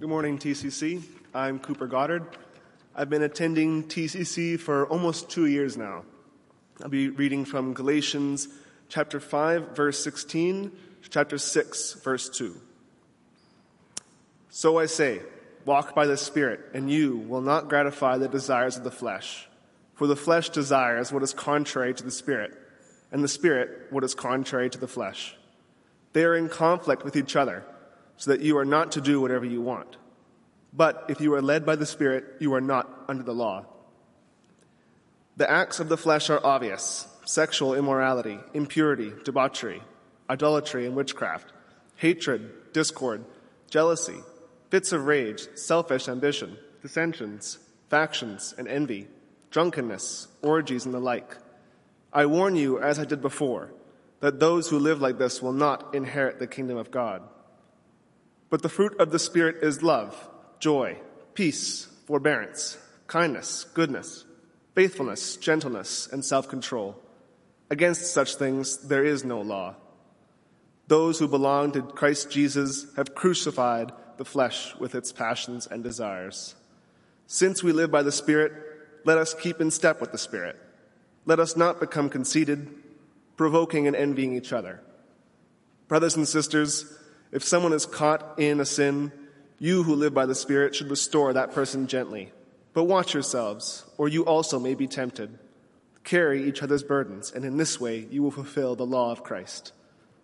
Good morning, TCC. I'm Cooper Goddard. I've been attending TCC for almost two years now. I'll be reading from Galatians chapter 5, verse 16, to chapter 6, verse 2. So I say, walk by the Spirit, and you will not gratify the desires of the flesh. For the flesh desires what is contrary to the Spirit, and the Spirit what is contrary to the flesh. They are in conflict with each other so that you are not to do whatever you want. But if you are led by the Spirit, you are not under the law. The acts of the flesh are obvious sexual immorality, impurity, debauchery, idolatry, and witchcraft, hatred, discord, jealousy, fits of rage, selfish ambition, dissensions, factions, and envy, drunkenness, orgies, and the like. I warn you, as I did before, that those who live like this will not inherit the kingdom of God. But the fruit of the Spirit is love, joy, peace, forbearance, kindness, goodness, faithfulness, gentleness, and self control. Against such things there is no law. Those who belong to Christ Jesus have crucified the flesh with its passions and desires. Since we live by the Spirit, let us keep in step with the Spirit. Let us not become conceited, provoking and envying each other. Brothers and sisters, if someone is caught in a sin, you who live by the Spirit should restore that person gently. But watch yourselves, or you also may be tempted. Carry each other's burdens, and in this way you will fulfill the law of Christ.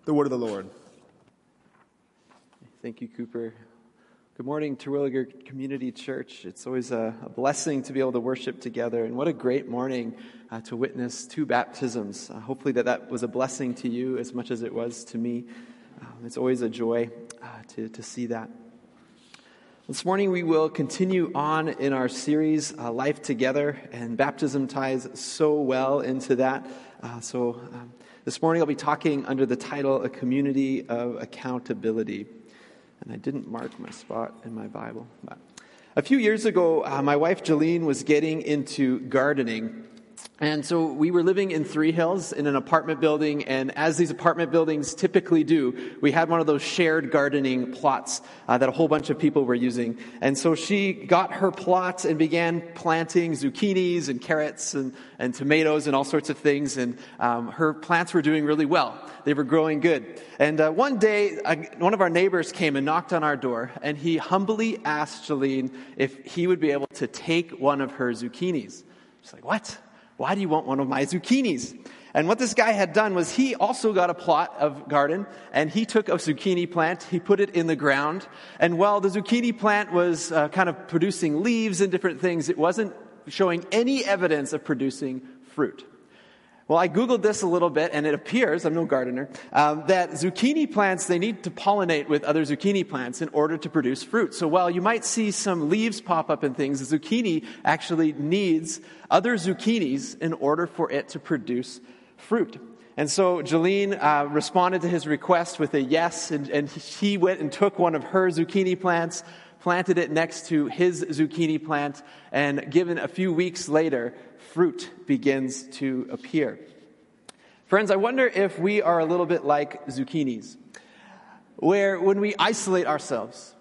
The word of the Lord. Thank you, Cooper. Good morning, Terwilliger Community Church. It's always a, a, blessing to be able to worship together, and what a great morning uh, to witness two baptisms. Uh, hopefully, that that was a blessing to you as much as it was to me. Um, it's always a joy uh, to, to see that. This morning, we will continue on in our series, uh, Life Together, and baptism ties so well into that. Uh, so, um, this morning, I'll be talking under the title A Community of Accountability. And I didn't mark my spot in my Bible. But a few years ago, uh, my wife Jolene was getting into gardening. And so we were living in Three Hills in an apartment building, and as these apartment buildings typically do, we had one of those shared gardening plots uh, that a whole bunch of people were using. And so she got her plot and began planting zucchinis and carrots and, and tomatoes and all sorts of things, and um, her plants were doing really well. They were growing good. And uh, one day, uh, one of our neighbors came and knocked on our door, and he humbly asked Jolene if he would be able to take one of her zucchinis. She's like, What? Why do you want one of my zucchinis? And what this guy had done was he also got a plot of garden and he took a zucchini plant, he put it in the ground, and while the zucchini plant was uh, kind of producing leaves and different things, it wasn't showing any evidence of producing fruit. Well, I Googled this a little bit, and it appears, I'm no gardener, um, that zucchini plants, they need to pollinate with other zucchini plants in order to produce fruit. So while you might see some leaves pop up and things, the zucchini actually needs other zucchinis in order for it to produce fruit. And so Jolene uh, responded to his request with a yes, and, and he went and took one of her zucchini plants, planted it next to his zucchini plant, and given a few weeks later, fruit begins to appear. Friends, I wonder if we are a little bit like zucchinis, where when we isolate ourselves,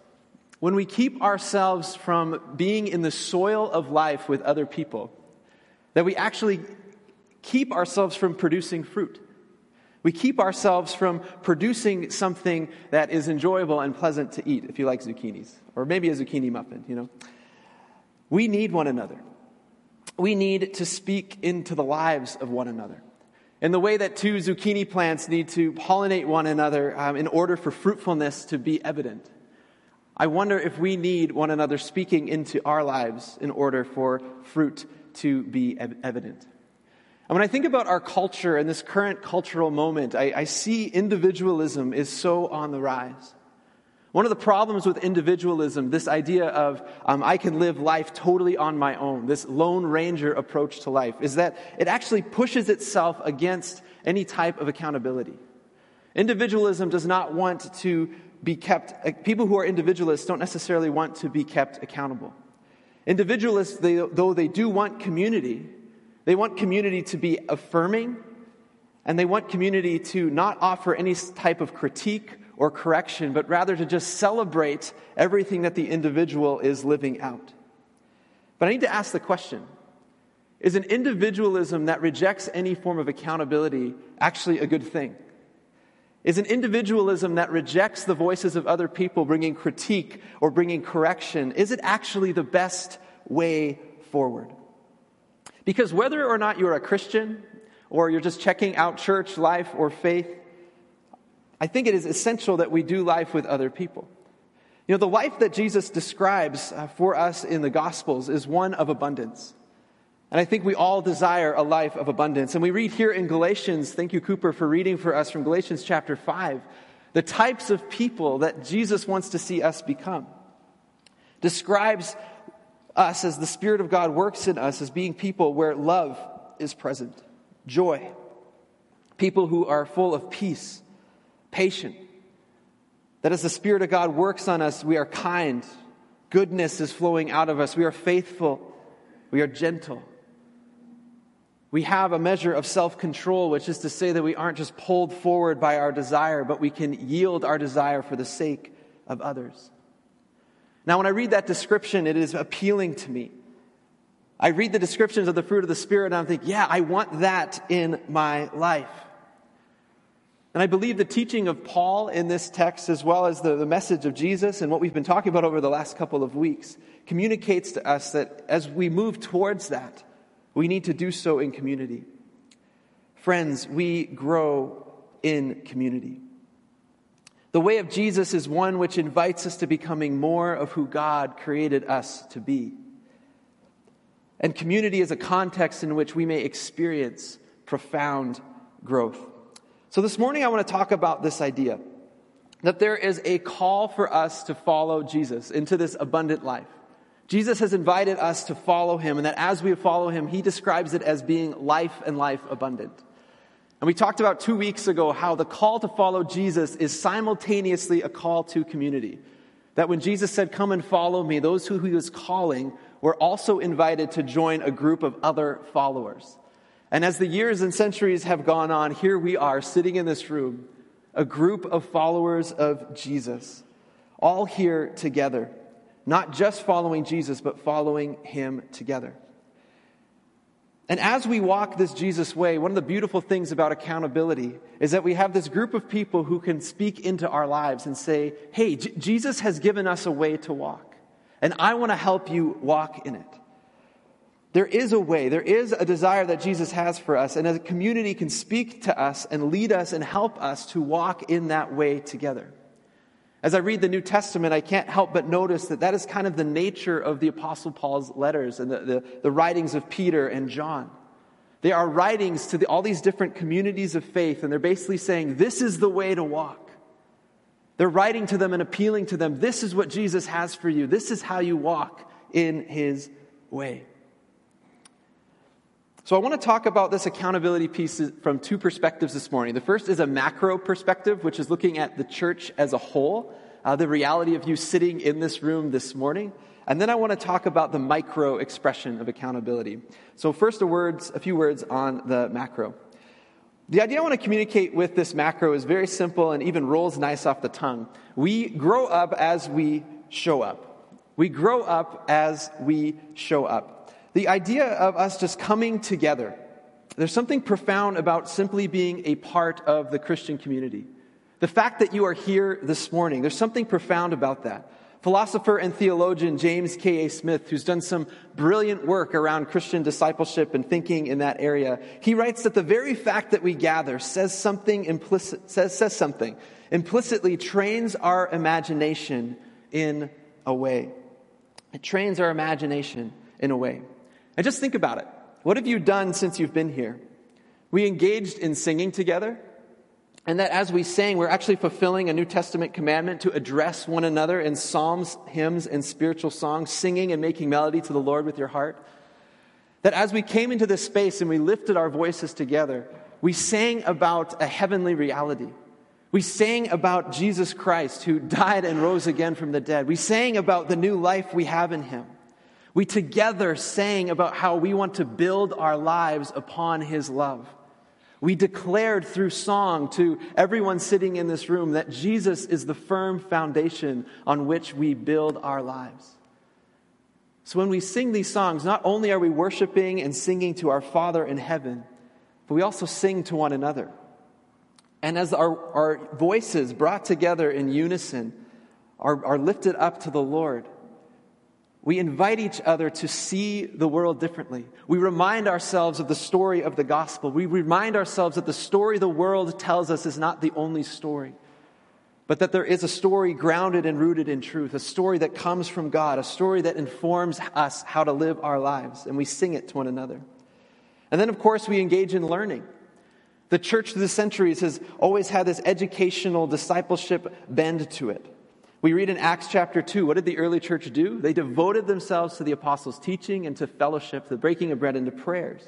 when we keep ourselves from being in the soil of life with other people, that we actually keep ourselves from producing fruit. We keep ourselves from producing something that is enjoyable and pleasant to eat, if you like zucchinis, or maybe a zucchini muffin, you know. We need one another we need to speak into the lives of one another. In the way that two zucchini plants need to pollinate one another um, in order for fruitfulness to be evident. I wonder if we need one another speaking into our lives in order for fruit to be evident. And when I think about our culture and this current cultural moment, I, I see individualism is so on the rise. One of the problems with individualism, this idea of um, I can live life totally on my own, this Lone Ranger approach to life, is that it actually pushes itself against any type of accountability. Individualism does not want to be kept, uh, people who are individualists don't necessarily want to be kept accountable. Individualists, they, though they do want community, they want community to be affirming, and they want community to not offer any type of critique or correction, but rather to just celebrate everything that the individual is living out. But I need to ask the question is an individualism that rejects any form of accountability actually a good thing? Is an individualism that rejects the voices of other people bringing critique or bringing correction, is it actually the best way forward? Because whether or not you're a Christian or you're just checking out church life or faith, I think it is essential that we do life with other people. You know, the life that Jesus describes uh, for us in the Gospels is one of abundance. And I think we all desire a life of abundance. And we read here in Galatians, thank you, Cooper, for reading for us from Galatians chapter 5, the types of people that Jesus wants to see us become. Describes us as the Spirit of God works in us as being people where love is present, joy, people who are full of peace, patient. That as the Spirit of God works on us, we are kind, goodness is flowing out of us, we are faithful, we are gentle. We have a measure of self control, which is to say that we aren't just pulled forward by our desire, but we can yield our desire for the sake of others. Now, when I read that description, it is appealing to me. I read the descriptions of the fruit of the Spirit and I'm thinking, yeah, I want that in my life. And I believe the teaching of Paul in this text, as well as the, the message of Jesus and what we've been talking about over the last couple of weeks, communicates to us that as we move towards that, we need to do so in community. Friends, we grow in community. The way of Jesus is one which invites us to becoming more of who God created us to be. And community is a context in which we may experience profound growth. So this morning I want to talk about this idea that there is a call for us to follow Jesus into this abundant life. Jesus has invited us to follow him, and that as we follow him, he describes it as being life and life abundant. And we talked about two weeks ago how the call to follow Jesus is simultaneously a call to community. That when Jesus said, Come and follow me, those who he was calling were also invited to join a group of other followers. And as the years and centuries have gone on, here we are sitting in this room, a group of followers of Jesus, all here together not just following Jesus, but following him together. And as we walk this Jesus way, one of the beautiful things about accountability is that we have this group of people who can speak into our lives and say, Hey, J- Jesus has given us a way to walk, and I want to help you walk in it. There is a way, there is a desire that Jesus has for us, and a community can speak to us and lead us and help us to walk in that way together. As I read the New Testament, I can't help but notice that that is kind of the nature of the Apostle Paul's letters and the, the, the writings of Peter and John. They are writings to the, all these different communities of faith, and they're basically saying, This is the way to walk. They're writing to them and appealing to them, This is what Jesus has for you. This is how you walk in his way. So, I want to talk about this accountability piece from two perspectives this morning. The first is a macro perspective, which is looking at the church as a whole, uh, the reality of you sitting in this room this morning. And then I want to talk about the micro expression of accountability. So, first, a, words, a few words on the macro. The idea I want to communicate with this macro is very simple and even rolls nice off the tongue. We grow up as we show up. We grow up as we show up the idea of us just coming together. There's something profound about simply being a part of the Christian community. The fact that you are here this morning, there's something profound about that. Philosopher and theologian James K.A. Smith, who's done some brilliant work around Christian discipleship and thinking in that area, he writes that the very fact that we gather says something implicit, says, says something, implicitly trains our imagination in a way. It trains our imagination in a way. And just think about it. What have you done since you've been here? We engaged in singing together. And that as we sang, we're actually fulfilling a New Testament commandment to address one another in psalms, hymns, and spiritual songs, singing and making melody to the Lord with your heart. That as we came into this space and we lifted our voices together, we sang about a heavenly reality. We sang about Jesus Christ who died and rose again from the dead. We sang about the new life we have in him. We together sang about how we want to build our lives upon His love. We declared through song to everyone sitting in this room that Jesus is the firm foundation on which we build our lives. So when we sing these songs, not only are we worshiping and singing to our Father in heaven, but we also sing to one another. And as our, our voices brought together in unison are, are lifted up to the Lord, we invite each other to see the world differently. We remind ourselves of the story of the gospel. We remind ourselves that the story the world tells us is not the only story, but that there is a story grounded and rooted in truth, a story that comes from God, a story that informs us how to live our lives, and we sing it to one another. And then, of course, we engage in learning. The church through the centuries has always had this educational discipleship bend to it. We read in Acts chapter 2, what did the early church do? They devoted themselves to the apostles' teaching and to fellowship, the breaking of bread and to prayers.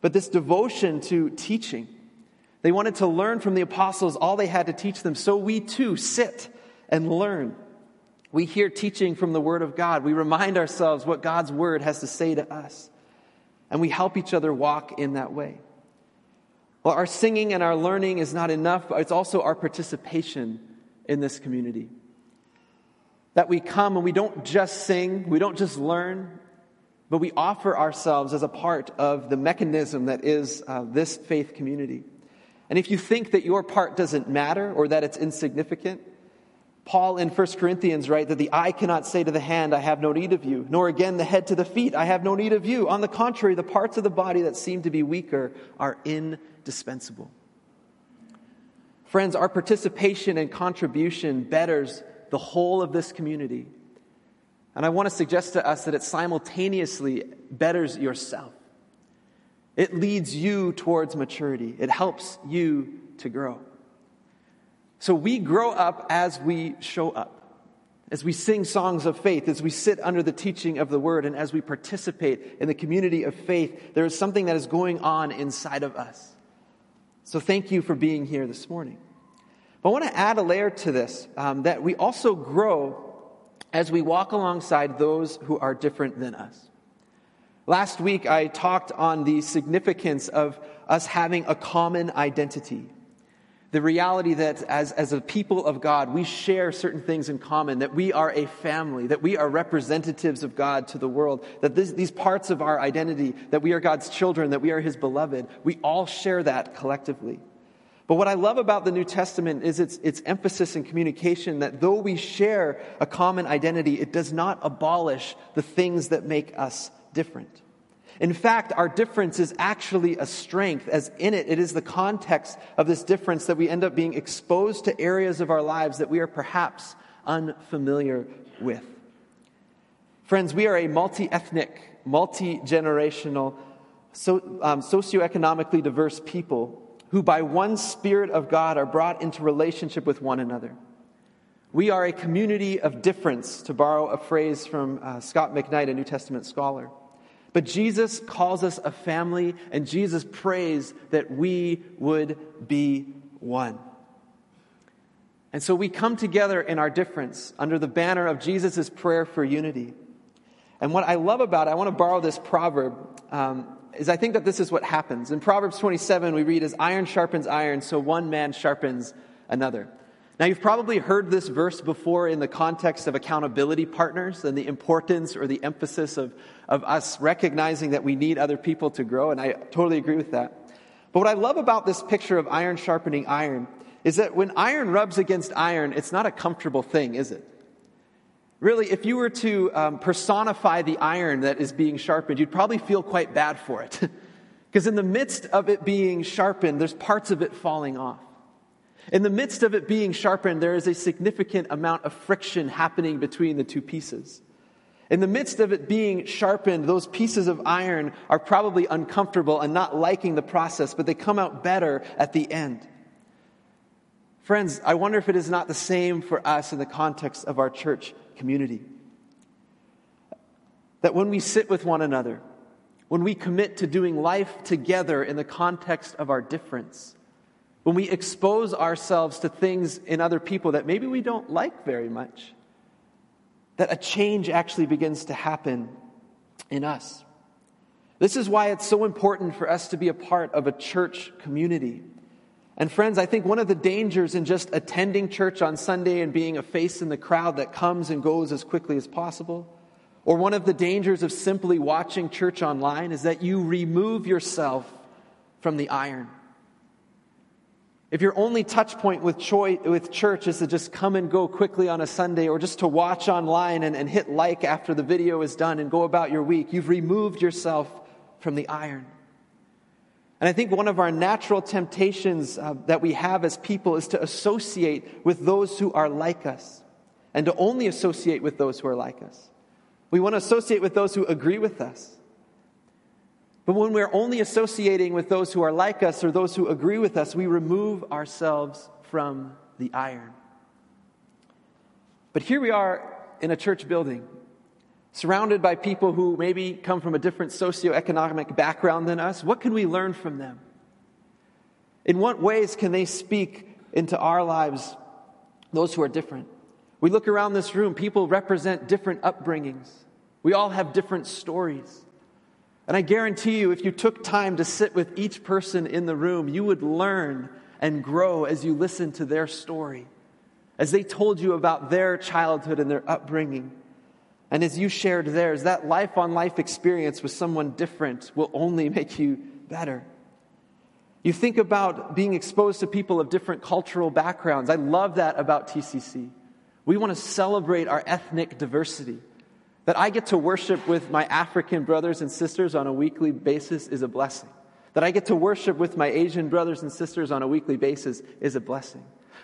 But this devotion to teaching, they wanted to learn from the apostles all they had to teach them. So we too sit and learn. We hear teaching from the Word of God. We remind ourselves what God's Word has to say to us. And we help each other walk in that way. Well, our singing and our learning is not enough, but it's also our participation in this community. That we come and we don't just sing, we don't just learn, but we offer ourselves as a part of the mechanism that is uh, this faith community. And if you think that your part doesn't matter or that it's insignificant, Paul in 1 Corinthians write that the eye cannot say to the hand, I have no need of you, nor again the head to the feet, I have no need of you. On the contrary, the parts of the body that seem to be weaker are indispensable. Friends, our participation and contribution betters the whole of this community. And I want to suggest to us that it simultaneously betters yourself. It leads you towards maturity. It helps you to grow. So we grow up as we show up. As we sing songs of faith, as we sit under the teaching of the word, and as we participate in the community of faith, there is something that is going on inside of us. So thank you for being here this morning. But I want to add a layer to this um, that we also grow as we walk alongside those who are different than us. Last week, I talked on the significance of us having a common identity. The reality that as, as a people of God, we share certain things in common, that we are a family, that we are representatives of God to the world, that this, these parts of our identity, that we are God's children, that we are His beloved, we all share that collectively. But what I love about the New Testament is its, its emphasis and communication that though we share a common identity, it does not abolish the things that make us different. In fact, our difference is actually a strength, as in it, it is the context of this difference that we end up being exposed to areas of our lives that we are perhaps unfamiliar with. Friends, we are a multi ethnic, multi generational, so, um, socioeconomically diverse people who by one Spirit of God are brought into relationship with one another. We are a community of difference, to borrow a phrase from uh, Scot McKnight, a New Testament scholar. But Jesus calls us a family, and Jesus prays that we would be one. And so we come together in our difference under the banner of Jesus' prayer for unity. And what I love about it, I want to borrow this proverb um, is I think that this is what happens. In Proverbs 27, we read, As iron sharpens iron, so one man sharpens another. Now, you've probably heard this verse before in the context of accountability partners and the importance or the emphasis of, of us recognizing that we need other people to grow, and I totally agree with that. But what I love about this picture of iron sharpening iron is that when iron rubs against iron, it's not a comfortable thing, is it? Really, if you were to um, personify the iron that is being sharpened, you'd probably feel quite bad for it. Because in the midst of it being sharpened, there's parts of it falling off. In the midst of it being sharpened, there is a significant amount of friction happening between the two pieces. In the midst of it being sharpened, those pieces of iron are probably uncomfortable and not liking the process, but they come out better at the end. Friends, I wonder if it is not the same for us in the context of our church community. That when we sit with one another, when we commit to doing life together in the context of our difference, when we expose ourselves to things in other people that maybe we don't like very much, that a change actually begins to happen in us. This is why it's so important for us to be a part of a church community. And friends, I think one of the dangers in just attending church on Sunday and being a face in the crowd that comes and goes as quickly as possible, or one of the dangers of simply watching church online is that you remove yourself from the iron. If your only touch point with, with church is to just come and go quickly on a Sunday or just to watch online and, and hit like after the video is done and go about your week, you've removed yourself from the iron. And I think one of our natural temptations uh, that we have as people is to associate with those who are like us and to only associate with those who are like us. We want to associate with those who agree with us. But when we're only associating with those who are like us or those who agree with us, we remove ourselves from the iron. But here we are in a church building, surrounded by people who maybe come from a different socioeconomic background than us. What can we learn from them? In what ways can they speak into our lives, those who are different? We look around this room, people represent different upbringings. We all have different stories. And I guarantee you, if you took time to sit with each person in the room, you would learn and grow as you listen to their story, as they told you about their childhood and their upbringing. And as you shared theirs, that life on life experience with someone different will only make you better. You think about being exposed to people of different cultural backgrounds. I love that about TCC. We want to celebrate our ethnic diversity. That I get to worship with my African brothers and sisters on a weekly basis is a blessing. That I get to worship with my Asian brothers and sisters on a weekly basis is a blessing.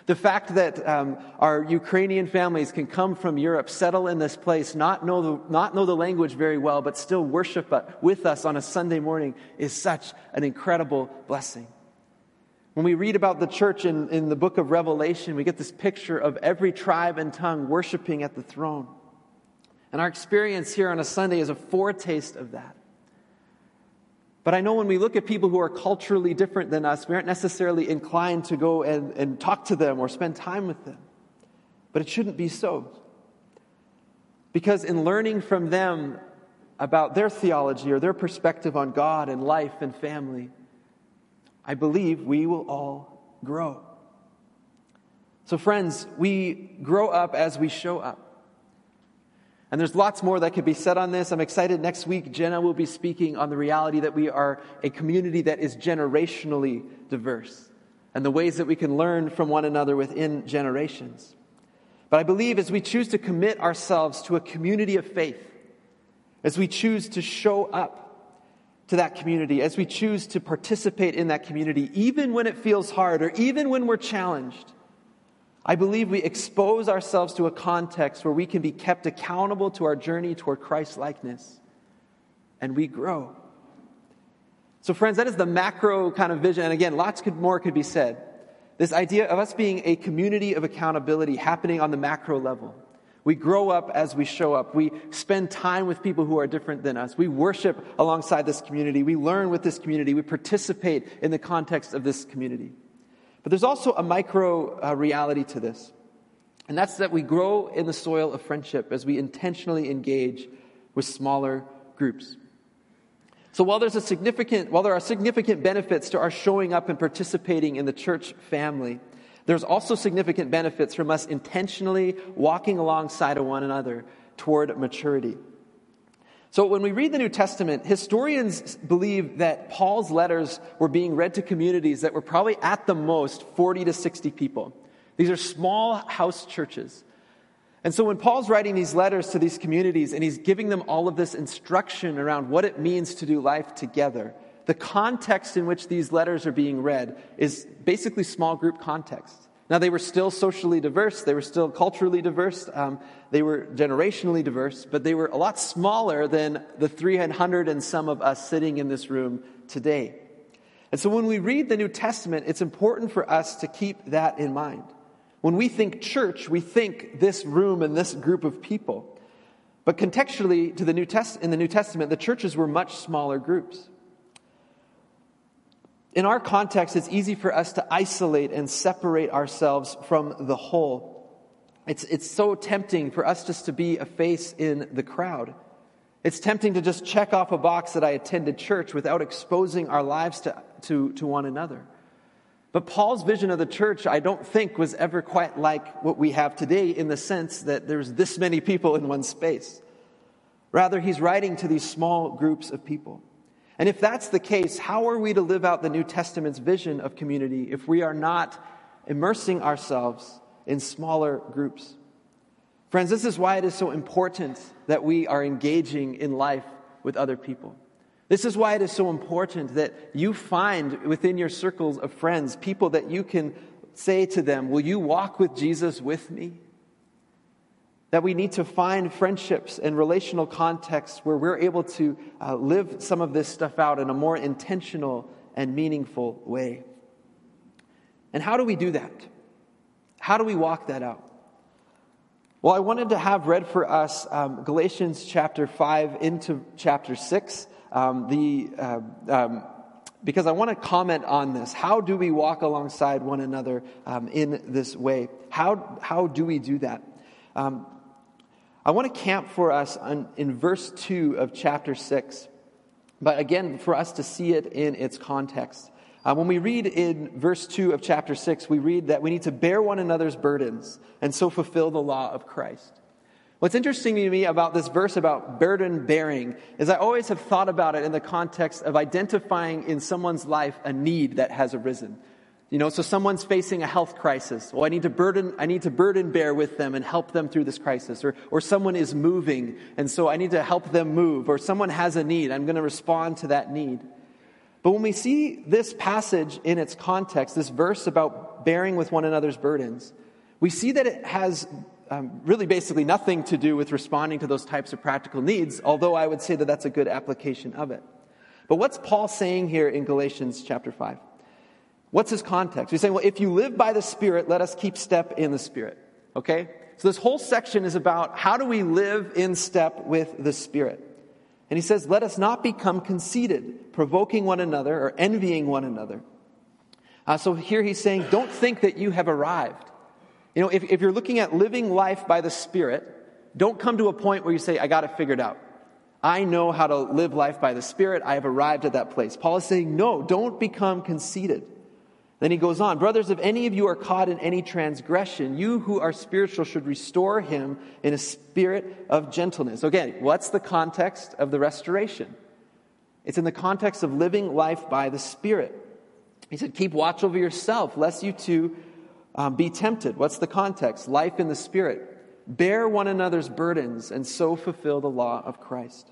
The fact that um, our Ukrainian families can come from Europe, settle in this place, not know, the, not know the language very well, but still worship with us on a Sunday morning is such an incredible blessing. When we read about the church in, in the book of Revelation, we get this picture of every tribe and tongue worshiping at the throne. And our experience here on a Sunday is a foretaste of that. But I know when we look at people who are culturally different than us, we aren't necessarily inclined to go and, and talk to them or spend time with them. But it shouldn't be so. Because in learning from them about their theology or their perspective on God and life and family, I believe we will all grow. So, friends, we grow up as we show up. And there's lots more that could be said on this. I'm excited. Next week, Jenna will be speaking on the reality that we are a community that is generationally diverse and the ways that we can learn from one another within generations. But I believe as we choose to commit ourselves to a community of faith, as we choose to show up to that community, as we choose to participate in that community, even when it feels hard or even when we're challenged, I believe we expose ourselves to a context where we can be kept accountable to our journey toward Christ likeness and we grow. So, friends, that is the macro kind of vision. And again, lots could, more could be said. This idea of us being a community of accountability happening on the macro level. We grow up as we show up. We spend time with people who are different than us. We worship alongside this community. We learn with this community. We participate in the context of this community. But there's also a micro uh, reality to this. And that's that we grow in the soil of friendship as we intentionally engage with smaller groups. So while there's a significant, while there are significant benefits to our showing up and participating in the church family, there's also significant benefits from us intentionally walking alongside of one another toward maturity. So when we read the New Testament, historians believe that Paul's letters were being read to communities that were probably at the most 40 to 60 people. These are small house churches. And so when Paul's writing these letters to these communities and he's giving them all of this instruction around what it means to do life together, the context in which these letters are being read is basically small group context. Now, they were still socially diverse, they were still culturally diverse, um, they were generationally diverse, but they were a lot smaller than the 300 and some of us sitting in this room today. And so when we read the New Testament, it's important for us to keep that in mind. When we think church, we think this room and this group of people. But contextually, to the New Test- in the New Testament, the churches were much smaller groups. In our context, it's easy for us to isolate and separate ourselves from the whole. It's, it's so tempting for us just to be a face in the crowd. It's tempting to just check off a box that I attended church without exposing our lives to, to, to one another. But Paul's vision of the church, I don't think, was ever quite like what we have today in the sense that there's this many people in one space. Rather, he's writing to these small groups of people. And if that's the case, how are we to live out the New Testament's vision of community if we are not immersing ourselves in smaller groups? Friends, this is why it is so important that we are engaging in life with other people. This is why it is so important that you find within your circles of friends people that you can say to them, Will you walk with Jesus with me? That we need to find friendships and relational contexts where we're able to uh, live some of this stuff out in a more intentional and meaningful way. And how do we do that? How do we walk that out? Well, I wanted to have read for us um, Galatians chapter 5 into chapter 6 um, the, uh, um, because I want to comment on this. How do we walk alongside one another um, in this way? How, how do we do that? I want to camp for us on, in verse 2 of chapter 6, but again, for us to see it in its context. Uh, when we read in verse 2 of chapter 6, we read that we need to bear one another's burdens and so fulfill the law of Christ. What's interesting to me about this verse about burden bearing is I always have thought about it in the context of identifying in someone's life a need that has arisen. You know, so someone's facing a health crisis. Well, I need to burden, I need to burden bear with them and help them through this crisis. Or, or someone is moving, and so I need to help them move. Or someone has a need. I'm going to respond to that need. But when we see this passage in its context, this verse about bearing with one another's burdens, we see that it has um, really basically nothing to do with responding to those types of practical needs, although I would say that that's a good application of it. But what's Paul saying here in Galatians chapter 5? What's his context? He's saying, well, if you live by the Spirit, let us keep step in the Spirit. Okay? So this whole section is about how do we live in step with the Spirit. And he says, let us not become conceited, provoking one another or envying one another. Uh, so here he's saying, don't think that you have arrived. You know, if, if you're looking at living life by the Spirit, don't come to a point where you say, I got it figured out. I know how to live life by the Spirit. I have arrived at that place. Paul is saying, no, don't become conceited. Then he goes on, brothers, if any of you are caught in any transgression, you who are spiritual should restore him in a spirit of gentleness. Again, what's the context of the restoration? It's in the context of living life by the Spirit. He said, keep watch over yourself, lest you too um, be tempted. What's the context? Life in the Spirit. Bear one another's burdens and so fulfill the law of Christ.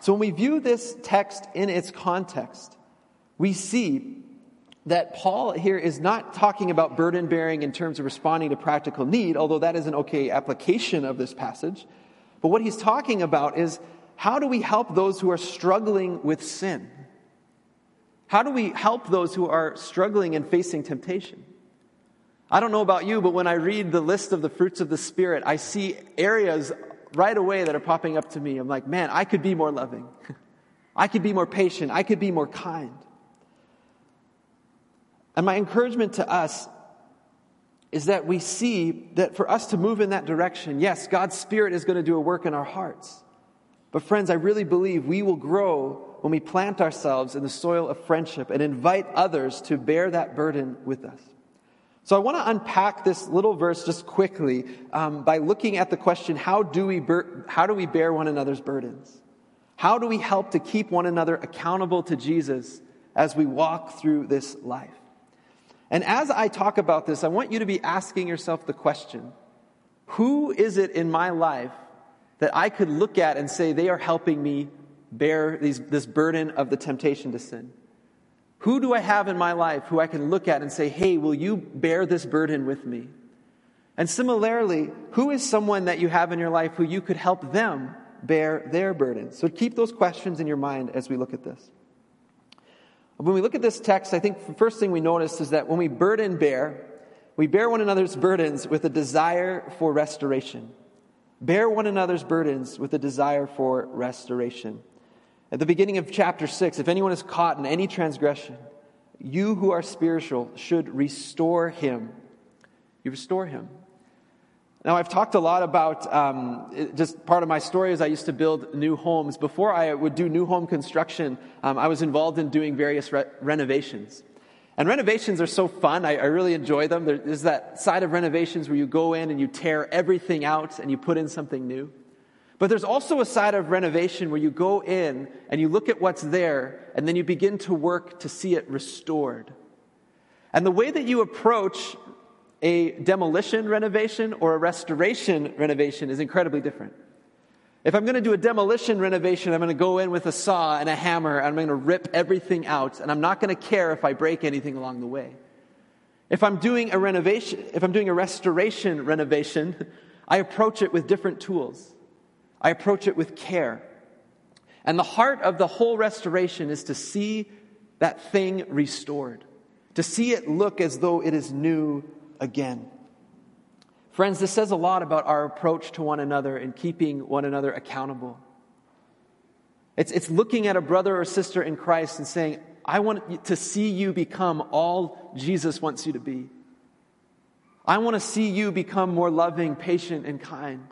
So when we view this text in its context, we see that Paul here is not talking about burden bearing in terms of responding to practical need, although that is an okay application of this passage. But what he's talking about is how do we help those who are struggling with sin? How do we help those who are struggling and facing temptation? I don't know about you, but when I read the list of the fruits of the Spirit, I see areas right away that are popping up to me. I'm like, man, I could be more loving. I could be more patient. I could be more kind. And my encouragement to us is that we see that for us to move in that direction, yes, God's Spirit is going to do a work in our hearts. But, friends, I really believe we will grow when we plant ourselves in the soil of friendship and invite others to bear that burden with us. So I want to unpack this little verse just quickly um, by looking at the question how do, we bur- how do we bear one another's burdens? How do we help to keep one another accountable to Jesus as we walk through this life? And as I talk about this, I want you to be asking yourself the question who is it in my life that I could look at and say they are helping me bear these, this burden of the temptation to sin? Who do I have in my life who I can look at and say, hey, will you bear this burden with me? And similarly, who is someone that you have in your life who you could help them bear their burden? So keep those questions in your mind as we look at this. When we look at this text, I think the first thing we notice is that when we burden bear, we bear one another's burdens with a desire for restoration. Bear one another's burdens with a desire for restoration. At the beginning of chapter 6, if anyone is caught in any transgression, you who are spiritual should restore him. You restore him. Now, I've talked a lot about um, just part of my story is I used to build new homes. Before I would do new home construction, um, I was involved in doing various re- renovations. And renovations are so fun. I, I really enjoy them. There- There's that side of renovations where you go in and you tear everything out and you put in something new. But there's also a side of renovation where you go in and you look at what's there and then you begin to work to see it restored. And the way that you approach a demolition renovation or a restoration renovation is incredibly different. If I'm going to do a demolition renovation, I'm going to go in with a saw and a hammer and I'm going to rip everything out and I'm not going to care if I break anything along the way. If I'm doing a renovation, if I'm doing a restoration renovation, I approach it with different tools. I approach it with care. And the heart of the whole restoration is to see that thing restored, to see it look as though it is new again. Friends, this says a lot about our approach to one another and keeping one another accountable. It's, it's looking at a brother or sister in Christ and saying, I want to see you become all Jesus wants you to be. I want to see you become more loving, patient, and kind.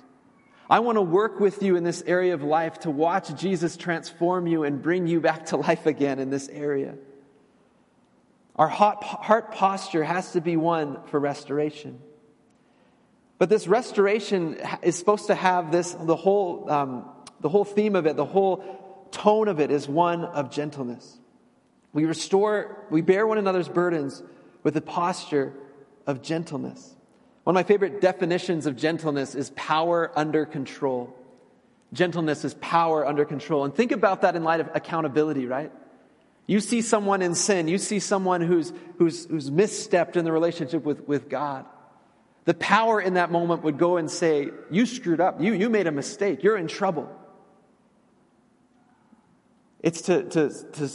I want to work with you in this area of life to watch Jesus transform you and bring you back to life again in this area. Our heart posture has to be one for restoration. But this restoration is supposed to have this, the whole, um, the whole theme of it, the whole tone of it is one of gentleness. We restore, we bear one another's burdens with a posture of gentleness. One of my favorite definitions of gentleness is power under control. Gentleness is power under control. And think about that in light of accountability, right? You see someone in sin, you see someone who's, who's, who's misstepped in the relationship with, with God. The power in that moment would go and say, You screwed up. You, you made a mistake. You're in trouble. It's to, to, to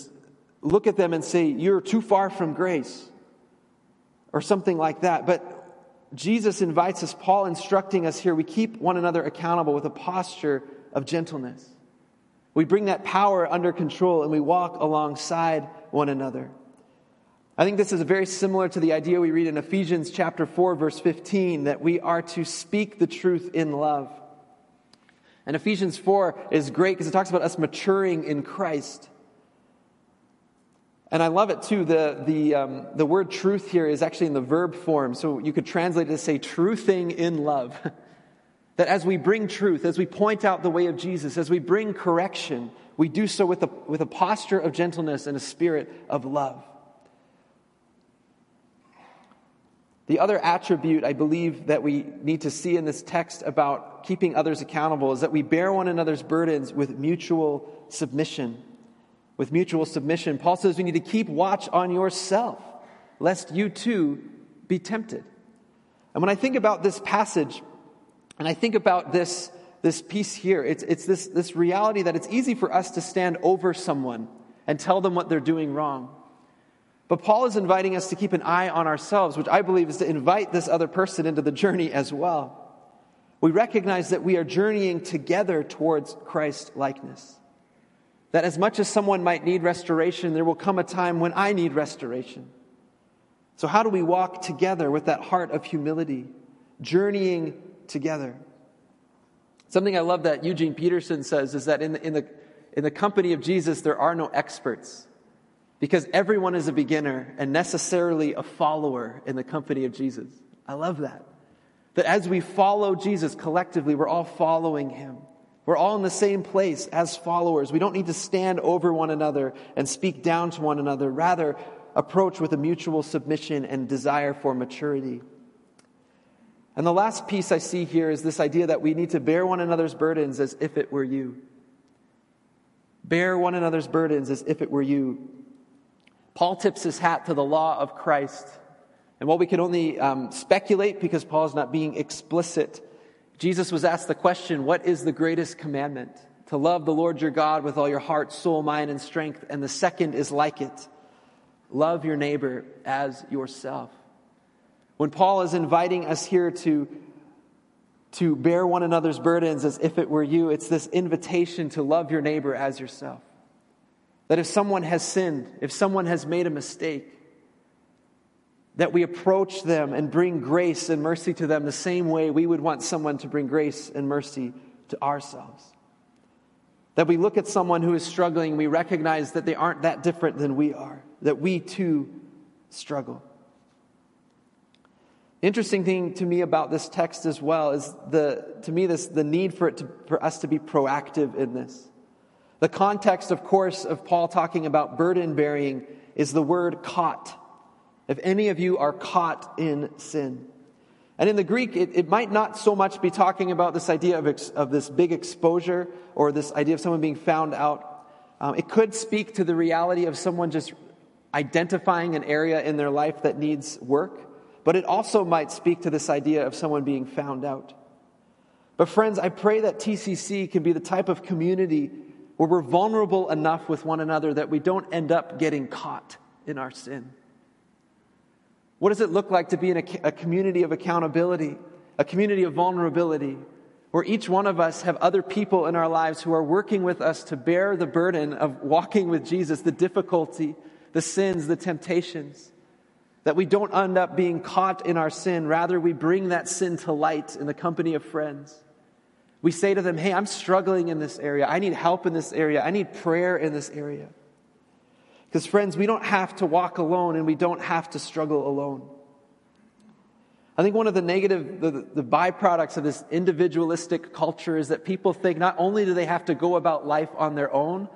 look at them and say, You're too far from grace, or something like that. But Jesus invites us, Paul instructing us here, we keep one another accountable with a posture of gentleness. We bring that power under control and we walk alongside one another. I think this is very similar to the idea we read in Ephesians chapter 4 verse 15 that we are to speak the truth in love. And Ephesians 4 is great because it talks about us maturing in Christ. And I love it too. The, the, um, the word truth here is actually in the verb form. So you could translate it to say truthing in love. that as we bring truth, as we point out the way of Jesus, as we bring correction, we do so with a, with a posture of gentleness and a spirit of love. The other attribute I believe that we need to see in this text about keeping others accountable is that we bear one another's burdens with mutual submission. With mutual submission. Paul says we need to keep watch on yourself, lest you too be tempted. And when I think about this passage, and I think about this, this piece here, it's, it's this, this reality that it's easy for us to stand over someone and tell them what they're doing wrong. But Paul is inviting us to keep an eye on ourselves, which I believe is to invite this other person into the journey as well. We recognize that we are journeying together towards Christ likeness. That as much as someone might need restoration, there will come a time when I need restoration. So, how do we walk together with that heart of humility, journeying together? Something I love that Eugene Peterson says is that in the, in the, in the company of Jesus, there are no experts. Because everyone is a beginner and necessarily a follower in the company of Jesus. I love that. That as we follow Jesus collectively, we're all following him. We're all in the same place as followers. We don't need to stand over one another and speak down to one another. Rather, approach with a mutual submission and desire for maturity. And the last piece I see here is this idea that we need to bear one another's burdens as if it were you. Bear one another's burdens as if it were you. Paul tips his hat to the law of Christ. And while we can only um, speculate because Paul's not being explicit, Jesus was asked the question, What is the greatest commandment? To love the Lord your God with all your heart, soul, mind, and strength. And the second is like it love your neighbor as yourself. When Paul is inviting us here to, to bear one another's burdens as if it were you, it's this invitation to love your neighbor as yourself. That if someone has sinned, if someone has made a mistake, That we approach them and bring grace and mercy to them the same way we would want someone to bring grace and mercy to ourselves. That we look at someone who is struggling, we recognize that they aren't that different than we are, that we too struggle. Interesting thing to me about this text as well is the, to me, this, the need for, it to, for us to be proactive in this. The context, of course, of Paul talking about burden bearing is the word caught. If any of you are caught in sin. And in the Greek, it, it might not so much be talking about this idea of, ex, of this big exposure or this idea of someone being found out. Um, it could speak to the reality of someone just identifying an area in their life that needs work, but it also might speak to this idea of someone being found out. But, friends, I pray that TCC can be the type of community where we're vulnerable enough with one another that we don't end up getting caught in our sin. What does it look like to be in a, a community of accountability, a community of vulnerability, where each one of us have other people in our lives who are working with us to bear the burden of walking with Jesus, the difficulty, the sins, the temptations? That we don't end up being caught in our sin. Rather, we bring that sin to light in the company of friends. We say to them, Hey, I'm struggling in this area. I need help in this area. I need prayer in this area. Because, friends, we don't have to walk alone and we don't have to struggle alone. I think one of the negative, the, the byproducts of this individualistic culture is that people think not only do they have to go about life on their own,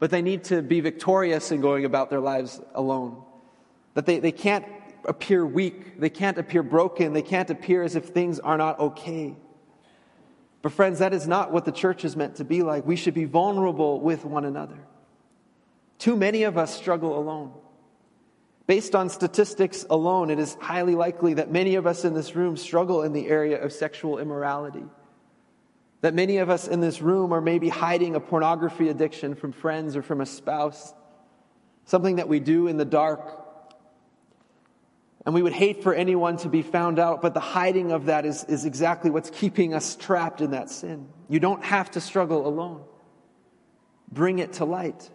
but they need to be victorious in going about their lives alone. That they, they can't appear weak, they can't appear broken, they can't appear as if things are not okay. But, friends, that is not what the church is meant to be like. We should be vulnerable with one another. Too many of us struggle alone. Based on statistics alone, it is highly likely that many of us in this room struggle in the area of sexual immorality. That many of us in this room are maybe hiding a pornography addiction from friends or from a spouse, something that we do in the dark. And we would hate for anyone to be found out, but the hiding of that is, is exactly what's keeping us trapped in that sin. You don't have to struggle alone. Bring it to light.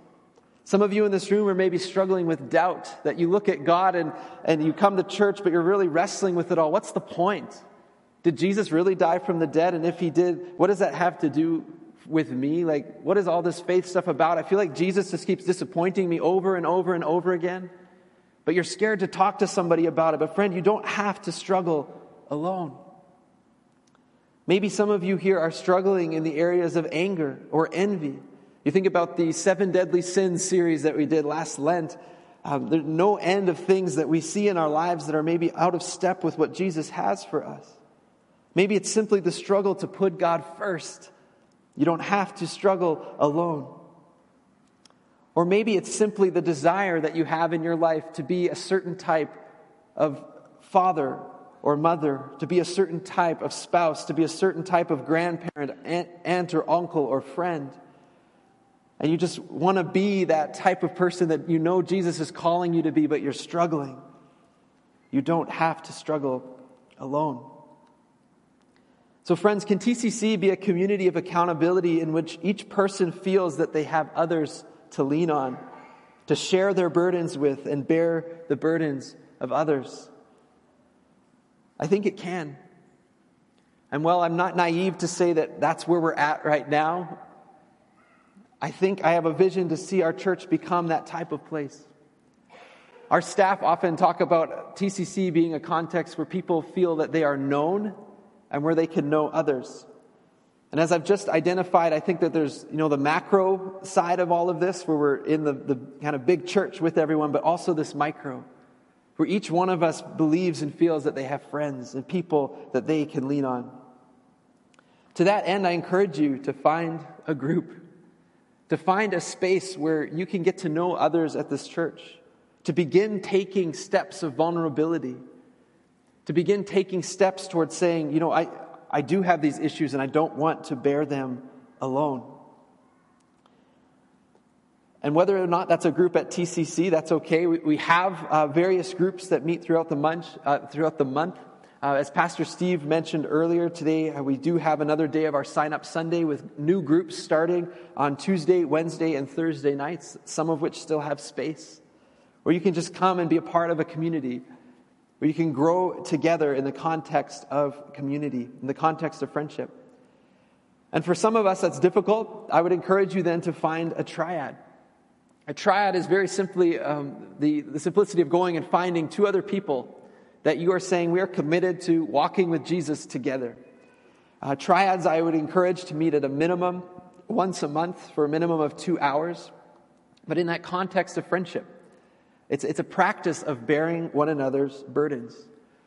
Some of you in this room are maybe struggling with doubt that you look at God and, and you come to church, but you're really wrestling with it all. What's the point? Did Jesus really die from the dead? And if he did, what does that have to do with me? Like, what is all this faith stuff about? I feel like Jesus just keeps disappointing me over and over and over again. But you're scared to talk to somebody about it. But friend, you don't have to struggle alone. Maybe some of you here are struggling in the areas of anger or envy you think about the seven deadly sins series that we did last Lent. Um, there's no end of things that we see in our lives that are maybe out of step with what Jesus has for us. Maybe it's simply the struggle to put God first. You don't have to struggle alone. Or maybe it's simply the desire that you have in your life to be a certain type of father or mother, to be a certain type of spouse, to be a certain type of grandparent, aunt, or uncle or friend. And you just want to be that type of person that you know Jesus is calling you to be, but you're struggling. You don't have to struggle alone. So, friends, can TCC be a community of accountability in which each person feels that they have others to lean on, to share their burdens with, and bear the burdens of others? I think it can. And while I'm not naive to say that that's where we're at right now, I think I have a vision to see our church become that type of place. Our staff often talk about TCC being a context where people feel that they are known and where they can know others. And as I've just identified, I think that there's, you know, the macro side of all of this, where we're in the, the kind of big church with everyone, but also this micro, where each one of us believes and feels that they have friends and people that they can lean on. To that end, I encourage you to find a group to find a space where you can get to know others at this church, to begin taking steps of vulnerability, to begin taking steps towards saying, you know, I, I do have these issues and I don't want to bear them alone. And whether or not that's a group at TCC, that's okay. We, we have uh, various groups that meet throughout the month. Uh, throughout the month. Uh, as Pastor Steve mentioned earlier today, uh, we do have another day of our sign up Sunday with new groups starting on Tuesday, Wednesday, and Thursday nights, some of which still have space, where you can just come and be a part of a community where you can grow together in the context of community, in the context of friendship. And for some of us that's difficult, I would encourage you then to find a triad. A triad is very simply um, the, the simplicity of going and finding two other people that you are saying we are committed to walking with Jesus together. Uh, triads I would encourage to meet at a minimum once a month for a minimum of two hours, but in that context of friendship. It's, it's a practice of bearing one another's burdens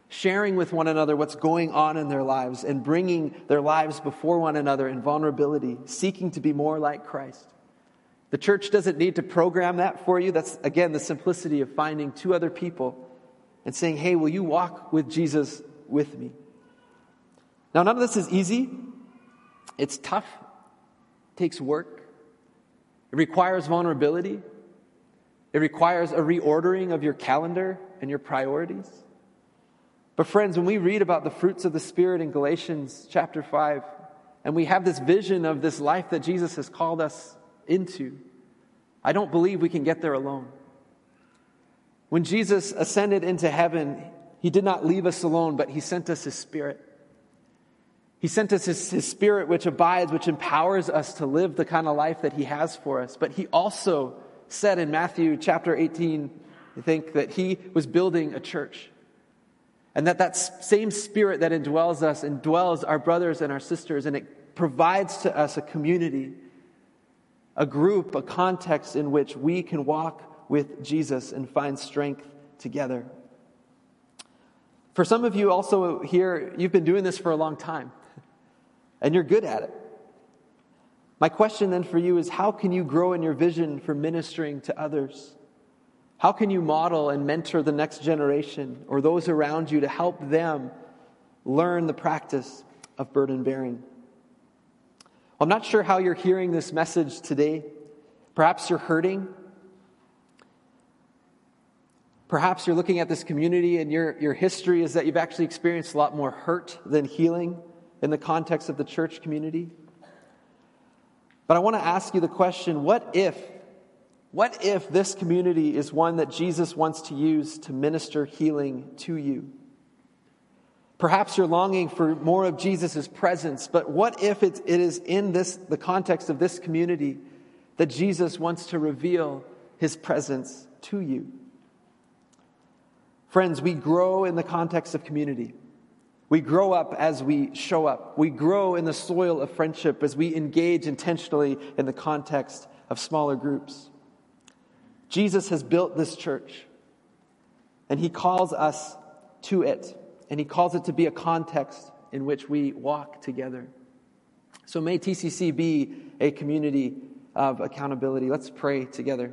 sharing with one another what's going on in their lives and bringing their lives before one another in vulnerability, seeking to be more like Christ. The church doesn't need to program that for you. That's, again, the simplicity of finding two other people and saying, Hey, will you walk with Jesus with me? Now, none of this is easy. It's tough, it takes work, it requires vulnerability, it requires a reordering of your calendar and your priorities. But, friends, when we read about the fruits of the Spirit in Galatians chapter 5, and we have this vision of this life that Jesus has called us into, I don't believe we can get there alone. When Jesus ascended into heaven, he did not leave us alone, but he sent us his Spirit. He sent us his, his, Spirit, which abides, which empowers us to live the kind of life that he has for us. But he also said in Matthew chapter 18, I think, that he was building a church. And that that same spirit that indwells us indwells our brothers and our sisters, and it provides to us a community, a group, a context in which we can walk with Jesus and find strength together. For some of you also here, you've been doing this for a long time, and you're good at it. My question then for you is how can you grow in your vision for ministering to others? How can you model and mentor the next generation or those around you to help them learn the practice of burden bearing? I'm not sure how you're hearing this message today. Perhaps you're hurting. Perhaps you're looking at this community and your, your history is that you've actually experienced a lot more hurt than healing in the context of the church community. But I want to ask you the question what if what if this community is one that Jesus wants to use to minister healing to you? Perhaps you're longing for more of Jesus' presence, but what if it is in this, the context of this community that Jesus wants to reveal his presence to you? Friends, we grow in the context of community. We grow up as we show up. We grow in the soil of friendship as we engage intentionally in the context of smaller groups. Jesus has built this church, and he calls us to it, and he calls it to be a context in which we walk together. So may TCC be a community of accountability. Let's pray together.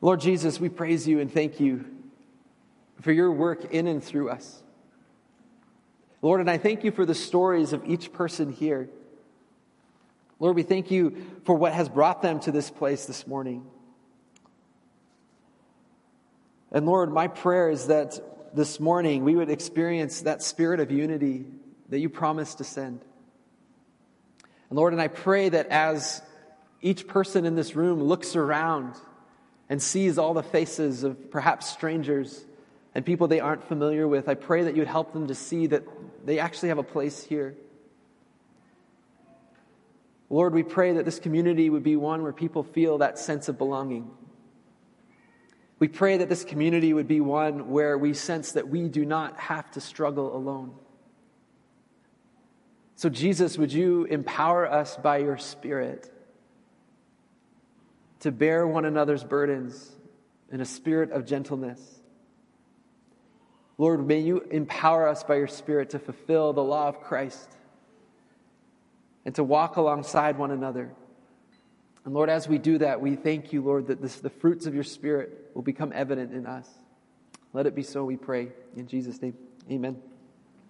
Lord Jesus, we praise you and thank you for your work in and through us. Lord, and I thank you for the stories of each person here. Lord, we thank you for what has brought them to this place this morning. And Lord, my prayer is that this morning we would experience that spirit of unity that you promised to send. And Lord, and I pray that as each person in this room looks around and sees all the faces of perhaps strangers and people they aren't familiar with, I pray that you would help them to see that they actually have a place here. Lord, we pray that this community would be one where people feel that sense of belonging. We pray that this community would be one where we sense that we do not have to struggle alone. So, Jesus, would you empower us by your Spirit to bear one another's burdens in a spirit of gentleness? Lord, may you empower us by your Spirit to fulfill the law of Christ and to walk alongside one another and Lord, as we do that, we thank you, Lord, that this, the fruits of your Spirit will become evident in us. Let it be so, we pray. In Jesus' name, amen.